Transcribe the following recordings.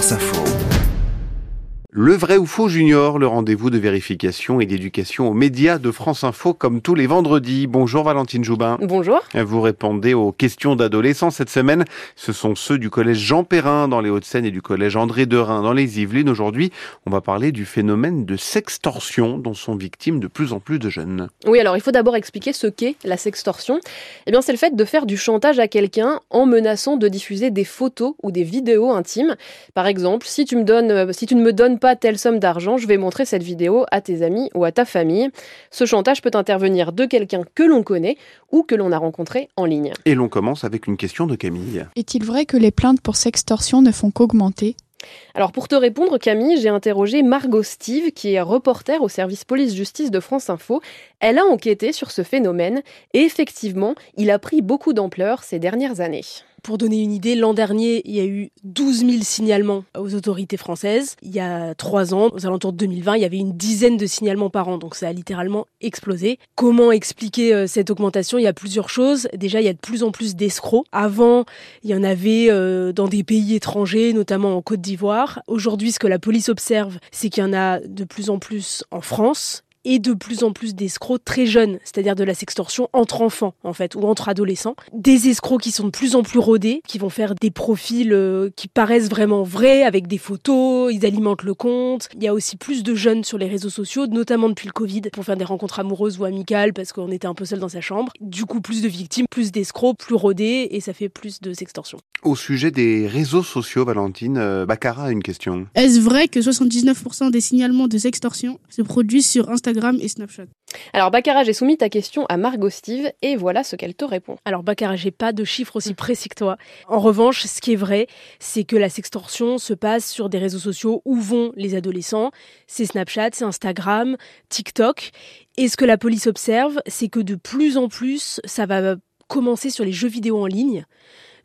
France Info. Le vrai ou faux junior, le rendez-vous de vérification et d'éducation aux médias de France Info comme tous les vendredis. Bonjour Valentine Joubin. Bonjour. Vous répondez aux questions d'adolescents cette semaine. Ce sont ceux du collège Jean Perrin dans les Hauts-de-Seine et du collège André Derain dans les Yvelines. Aujourd'hui, on va parler du phénomène de sextorsion dont sont victimes de plus en plus de jeunes. Oui, alors il faut d'abord expliquer ce qu'est la sextorsion. Eh bien, c'est le fait de faire du chantage à quelqu'un en menaçant de diffuser des photos ou des vidéos intimes. Par exemple, si tu me donnes, euh, si tu ne me donnes pas telle somme d'argent, je vais montrer cette vidéo à tes amis ou à ta famille. Ce chantage peut intervenir de quelqu'un que l'on connaît ou que l'on a rencontré en ligne. Et l'on commence avec une question de Camille. Est-il vrai que les plaintes pour sextorsion ne font qu'augmenter? Alors pour te répondre Camille, j'ai interrogé Margot Steve qui est reporter au service police-justice de France Info. Elle a enquêté sur ce phénomène et effectivement, il a pris beaucoup d'ampleur ces dernières années. Pour donner une idée, l'an dernier, il y a eu 12 000 signalements aux autorités françaises. Il y a trois ans, aux alentours de 2020, il y avait une dizaine de signalements par an. Donc ça a littéralement explosé. Comment expliquer euh, cette augmentation? Il y a plusieurs choses. Déjà, il y a de plus en plus d'escrocs. Avant, il y en avait euh, dans des pays étrangers, notamment en Côte d'Ivoire. Aujourd'hui, ce que la police observe, c'est qu'il y en a de plus en plus en France et de plus en plus d'escrocs très jeunes, c'est-à-dire de la sextorsion entre enfants en fait ou entre adolescents. Des escrocs qui sont de plus en plus rodés, qui vont faire des profils euh, qui paraissent vraiment vrais avec des photos, ils alimentent le compte. Il y a aussi plus de jeunes sur les réseaux sociaux, notamment depuis le Covid, pour faire des rencontres amoureuses ou amicales parce qu'on était un peu seul dans sa chambre. Du coup, plus de victimes, plus d'escrocs, plus rodés et ça fait plus de sextorsion. Au sujet des réseaux sociaux, Valentine, euh, Baccara a une question. Est-ce vrai que 79% des signalements de sextorsion se produisent sur Instagram et Snapchat? Alors Baccara, j'ai soumis ta question à Margot Steve et voilà ce qu'elle te répond. Alors Baccara, j'ai pas de chiffres aussi précis que toi. En revanche, ce qui est vrai, c'est que la sextorsion se passe sur des réseaux sociaux où vont les adolescents. C'est Snapchat, c'est Instagram, TikTok. Et ce que la police observe, c'est que de plus en plus, ça va commencer sur les jeux vidéo en ligne.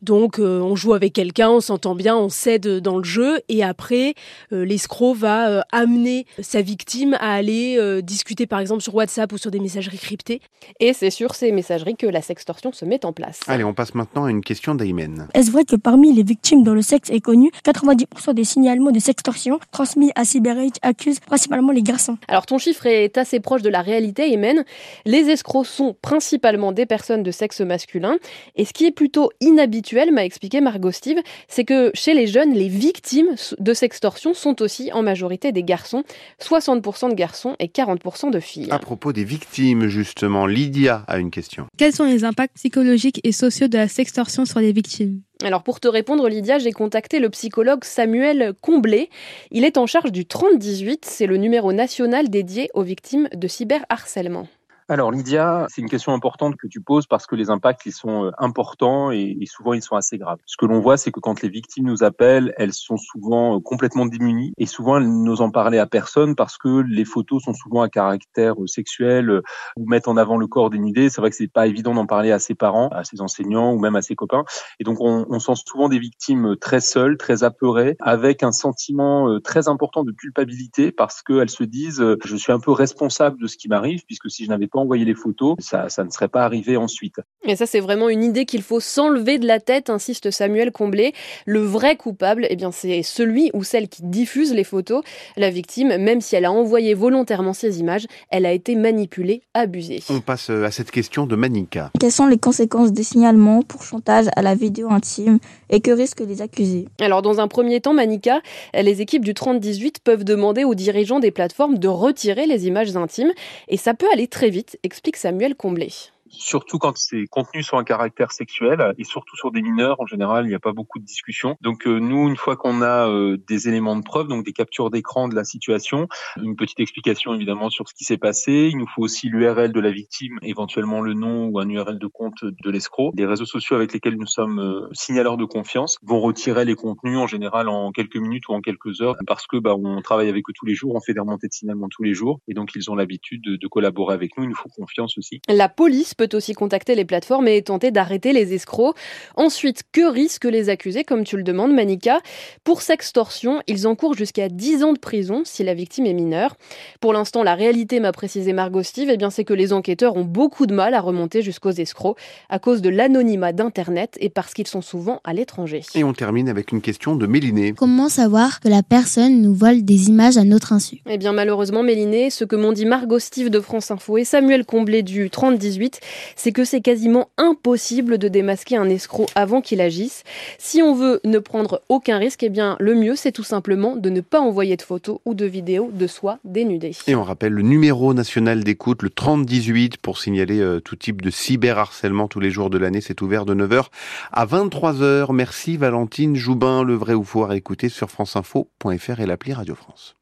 Donc euh, on joue avec quelqu'un, on s'entend bien, on cède dans le jeu et après euh, l'escroc va euh, amener sa victime à aller discuter par exemple sur WhatsApp ou sur des messageries cryptées. Et c'est sur ces messageries que la sextorsion se met en place. Allez, on passe maintenant à une question d'Aymen. Est-ce vrai que parmi les victimes dont le sexe est connu, 90% des signalements de sextorsion transmis à CyberAge accusent principalement les garçons? Alors ton chiffre est assez proche de la réalité, Aymen. Les escrocs sont principalement des personnes de sexe masculin et ce qui est plutôt inhabituel m'a expliqué Margot Steve, c'est que chez les jeunes, les victimes de sextorsion sont aussi en majorité des garçons, 60% de garçons et 40% de filles. À propos des victimes, justement, Lydia a une question. Quels sont les impacts psychologiques et sociaux de la sextorsion sur les victimes? Alors pour te répondre Lydia, j'ai contacté le psychologue Samuel Comblé. Il est en charge du 3018, c'est le numéro national dédié aux victimes de cyberharcèlement. Alors Lydia, c'est une question importante que tu poses parce que les impacts ils sont euh, importants et, souvent ils sont assez graves. Ce que l'on voit, c'est que quand les victimes nous appellent, elles sont souvent euh, complètement démunies et souvent elles n'osent en parler à personne parce que les photos sont souvent à caractère euh, sexuel ou mettent en avant le corps dénudé. C'est vrai que c'est pas évident d'en parler à ses parents, à ses enseignants ou même à ses copains. Et donc on, on sent souvent des victimes très seules, très apeurées, avec un sentiment très important de culpabilité parce qu'elles se disent je suis un peu responsable de ce qui m'arrive puisque si je n'avais envoyer les photos, ça, ça ne serait pas arrivé ensuite. Et ça, c'est vraiment une idée qu'il faut s'enlever de la tête, insiste Samuel Comblé. Le vrai coupable, eh bien, c'est celui ou celle qui diffuse les photos. La victime, même si elle a envoyé volontairement ces images, elle a été manipulée, abusée. On passe euh, à cette question de Manika. Quelles sont les conséquences des signalements pour chantage à la vidéo intime et que risquent les accusés? Alors, dans un premier temps, Manika, les équipes du 3018 peuvent demander aux dirigeants des plateformes de retirer les images intimes et ça peut aller très vite explique Samuel Comblé surtout quand ces contenus sont un caractère sexuel et surtout sur des mineurs en général il n'y a pas beaucoup de discussion. Donc euh, nous une fois qu'on a euh, des éléments de preuve donc des captures d'écran de la situation une petite explication évidemment sur ce qui s'est passé. Il nous faut aussi l'URL de la victime éventuellement le nom ou un URL de compte de l'escroc. Les réseaux sociaux avec lesquels nous sommes euh, signaleurs de confiance vont retirer les contenus en général en quelques minutes ou en quelques heures parce que bah, on travaille avec eux tous les jours on fait des remontées de signalement tous les jours et donc ils ont l'habitude de, de collaborer avec nous. Il nous faut confiance aussi. La police peut aussi contacter les plateformes et tenter d'arrêter les escrocs. Ensuite, que risquent les accusés, comme tu le demandes, Manika? Pour sextorsion, ils encourent jusqu'à 10 ans de prison si la victime est mineure. Pour l'instant, la réalité, m'a précisé Margot Steve, eh bien, c'est que les enquêteurs ont beaucoup de mal à remonter jusqu'aux escrocs à cause de l'anonymat d'Internet et parce qu'ils sont souvent à l'étranger. Et on termine avec une question de Méliné. Comment savoir que la personne nous vole des images à notre insu? Eh bien, malheureusement, Méliné, ce que m'ont dit Margot Steve de France Info et Samuel Comblé du 3018, c'est que c'est quasiment impossible de démasquer un escroc avant qu'il agisse. Si on veut ne prendre aucun risque, eh bien, le mieux, c'est tout simplement de ne pas envoyer de photos ou de vidéos de soi dénudé. Et on rappelle le numéro national d'écoute, le 3018, pour signaler euh, tout type de cyberharcèlement tous les jours de l'année. C'est ouvert de 9h à 23h. Merci Valentine Joubin, le vrai ou faux à écouter sur franceinfo.fr et l'appli Radio France.